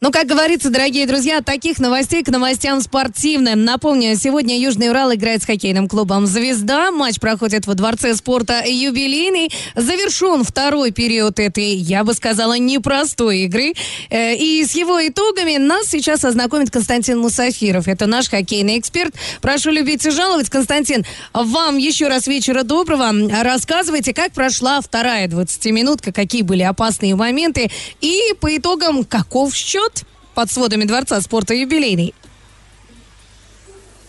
Ну, как говорится, дорогие друзья, таких новостей к новостям спортивным. Напомню, сегодня Южный Урал играет с хоккейным клубом «Звезда». Матч проходит во Дворце спорта «Юбилейный». Завершен второй период этой, я бы сказала, непростой игры. Э, и с его итогами нас сейчас ознакомит Константин Мусафиров. Это наш хоккейный эксперт. Прошу любить и жаловать. Константин, вам еще раз вечера доброго. Рассказывайте, как прошла вторая 20-минутка, какие были опасные моменты и по итогам каков счет под сводами Дворца спорта юбилейный.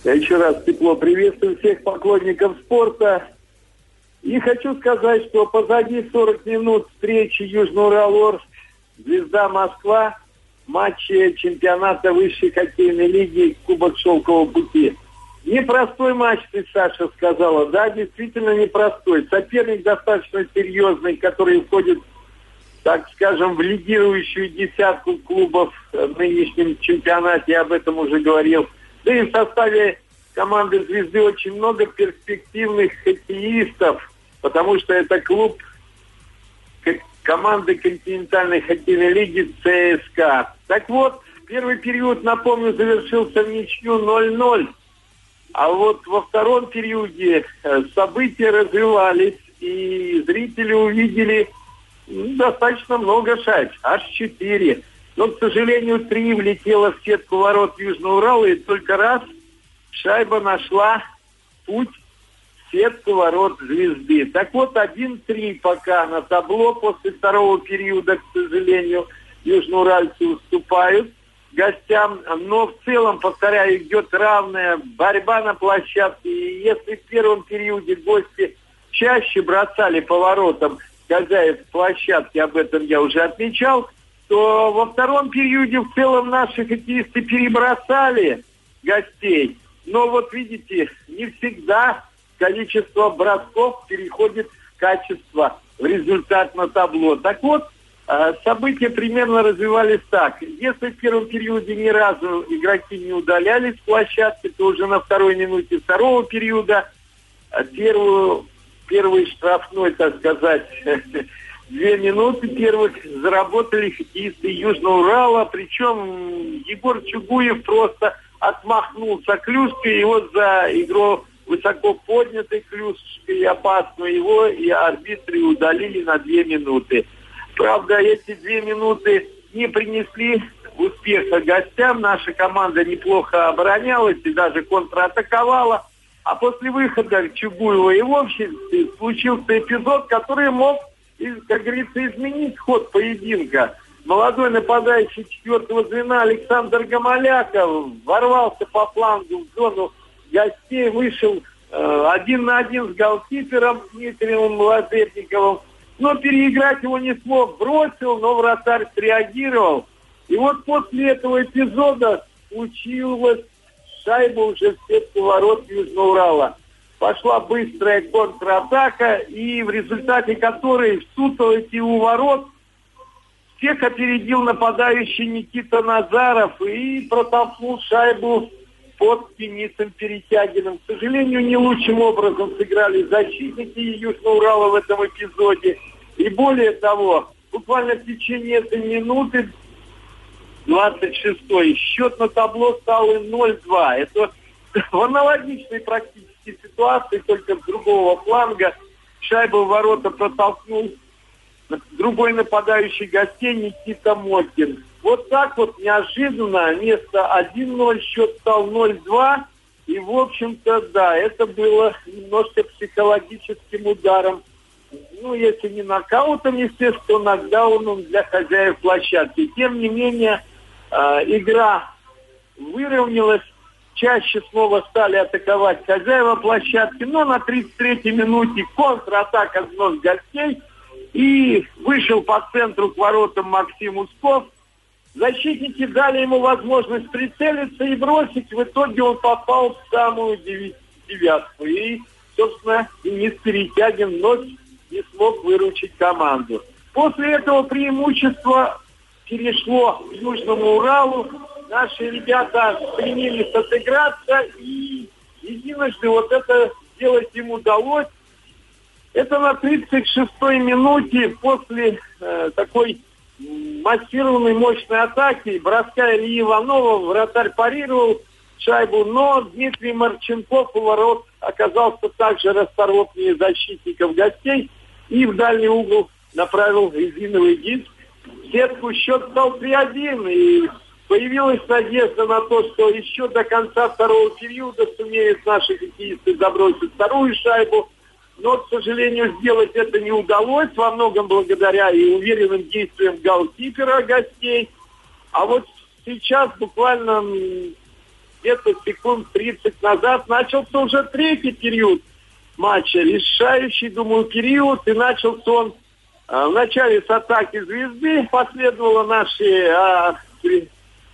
Я еще раз тепло приветствую всех поклонников спорта. И хочу сказать, что позади 40 минут встречи Южный Урал-Орск, Звезда Москва, матче чемпионата высшей хоккейной лиги Кубок Шелкового пути. Непростой матч, ты, Саша, сказала. Да, действительно непростой. Соперник достаточно серьезный, который входит так скажем, в лидирующую десятку клубов в нынешнем чемпионате, я об этом уже говорил. Да и в составе команды «Звезды» очень много перспективных хоккеистов, потому что это клуб команды континентальной хоккейной лиги ЦСКА. Так вот, первый период, напомню, завершился в ничью 0-0. А вот во втором периоде э, события развивались, и зрители увидели достаточно много шайб, аж четыре. Но, к сожалению, три влетело в сетку ворот Южного Урала, и только раз шайба нашла путь в сетку ворот звезды. Так вот, один-три пока на табло после второго периода, к сожалению, южноуральцы уступают гостям, но в целом, повторяю, идет равная борьба на площадке. И если в первом периоде гости чаще бросали поворотом хозяев площадки, об этом я уже отмечал, то во втором периоде в целом наши хоккеисты перебросали гостей. Но вот видите, не всегда количество бросков переходит в качество, в результат на табло. Так вот, э, события примерно развивались так. Если в первом периоде ни разу игроки не удалялись с площадки, то уже на второй минуте второго периода э, первую первый штрафной, так сказать, две минуты первых заработали хоккеисты Южного Урала, причем Егор Чугуев просто отмахнулся клюшкой, вот за игру высоко поднятой клюшкой опасную его и арбитры удалили на две минуты. Правда, эти две минуты не принесли успеха гостям. Наша команда неплохо оборонялась и даже контратаковала. А после выхода Чугуева и вовсе случился эпизод, который мог, как говорится, изменить ход поединка. Молодой нападающий четвертого звена Александр Гамаляков ворвался по флангу в зону гостей, вышел э, один на один с голкипером Дмитрием Молодетниковым, но переиграть его не смог, бросил, но вратарь среагировал. И вот после этого эпизода случилось шайба уже в сетку ворот Южного Урала. Пошла быстрая контратака, и в результате которой в сутолоке у ворот всех опередил нападающий Никита Назаров и протолкнул шайбу под Денисом Перетягиным. К сожалению, не лучшим образом сыграли защитники Южного Урала в этом эпизоде. И более того, буквально в течение этой минуты 26-й. Счет на табло стал 0-2. Это в аналогичной практически ситуации, только с другого фланга. Шайбу в ворота протолкнул другой нападающий гостей Никита Моткин. Вот так вот неожиданно вместо 1-0 счет стал 0-2. И, в общем-то, да, это было немножко психологическим ударом. Ну, если не нокаутом, естественно, нокдауном для хозяев площадки. Тем не менее, игра выровнялась, чаще снова стали атаковать хозяева площадки, но на 33-й минуте контратака вновь гостей, и вышел по центру к воротам Максим Усков, Защитники дали ему возможность прицелиться и бросить. В итоге он попал в самую девятку. И, собственно, Денис Перетягин вновь не смог выручить команду. После этого преимущество перешло к Южному Уралу. Наши ребята стремились отыграться, и единожды вот это сделать им удалось. Это на 36-й минуте после э, такой массированной мощной атаки броска Ильи Иванова вратарь парировал шайбу, но Дмитрий Марченков у ворот оказался также расторопнее защитников гостей и в дальний угол направил резиновый диск. Сетку счет стал 3-1, и появилась надежда на то, что еще до конца второго периода сумеют наши хоккеисты забросить вторую шайбу. Но, к сожалению, сделать это не удалось, во многом благодаря и уверенным действиям голкипера гостей. А вот сейчас, буквально где-то секунд 30 назад, начался уже третий период матча, решающий, думаю, период, и начался он а, в начале с атаки звезды, последовало наши, а,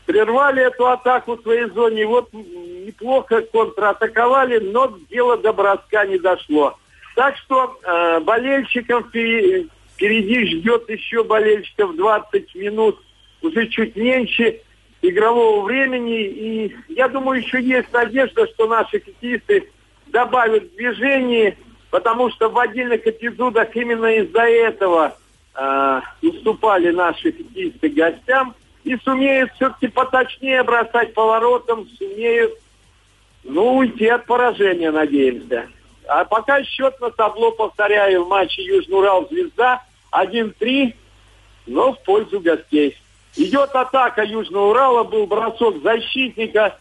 прервали эту атаку в своей зоне, вот неплохо контратаковали, но дело до броска не дошло. Так что э, болельщикам впереди ждет еще болельщиков 20 минут, уже чуть меньше игрового времени. И я думаю, еще есть надежда, что наши хоккеисты добавят движение, потому что в отдельных эпизодах именно из-за этого э, уступали наши хоккеисты гостям и сумеют все-таки поточнее бросать поворотом, сумеют ну, уйти от поражения, надеемся. А пока счет на табло, повторяю, в матче Южный Урал Звезда 1-3, но в пользу гостей. Идет атака Южного Урала, был бросок защитника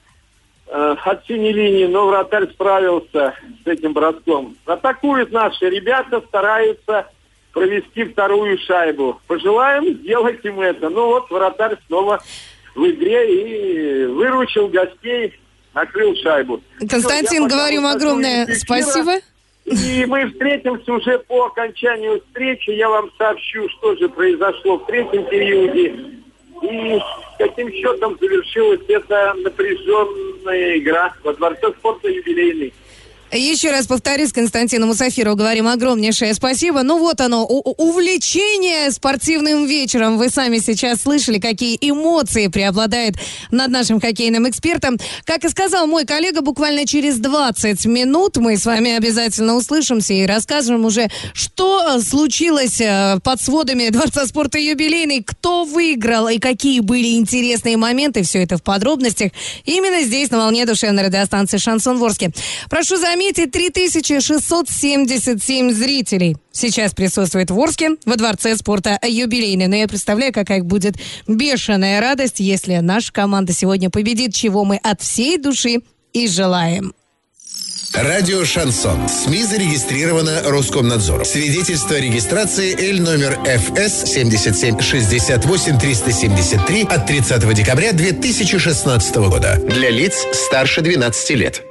э, от синей линии, но вратарь справился с этим броском. Атакуют наши ребята, стараются провести вторую шайбу. Пожелаем сделать им это. Ну вот, вратарь снова в игре и выручил гостей накрыл шайбу. Константин, Все, говорим огромное спасибо. И мы встретимся уже по окончанию встречи. Я вам сообщу, что же произошло в третьем периоде. И каким счетом завершилась эта напряженная игра во Дворце спорта юбилейный. Еще раз повторюсь, Константину Мусафиру говорим огромнейшее спасибо. Ну вот оно, увлечение спортивным вечером. Вы сами сейчас слышали, какие эмоции преобладают над нашим хоккейным экспертом. Как и сказал мой коллега, буквально через 20 минут мы с вами обязательно услышимся и расскажем уже, что случилось э, под сводами Дворца спорта юбилейный, кто выиграл и какие были интересные моменты. Все это в подробностях. Именно здесь, на волне душевной радиостанции «Шансон Ворске». Прошу заметить, заметить, 3677 зрителей сейчас присутствует в Орске во Дворце спорта юбилейный. Но я представляю, какая будет бешеная радость, если наша команда сегодня победит, чего мы от всей души и желаем. Радио «Шансон». СМИ зарегистрировано Роскомнадзором. Свидетельство о регистрации Л номер ФС 77 68 373 от 30 декабря 2016 года. Для лиц старше 12 лет.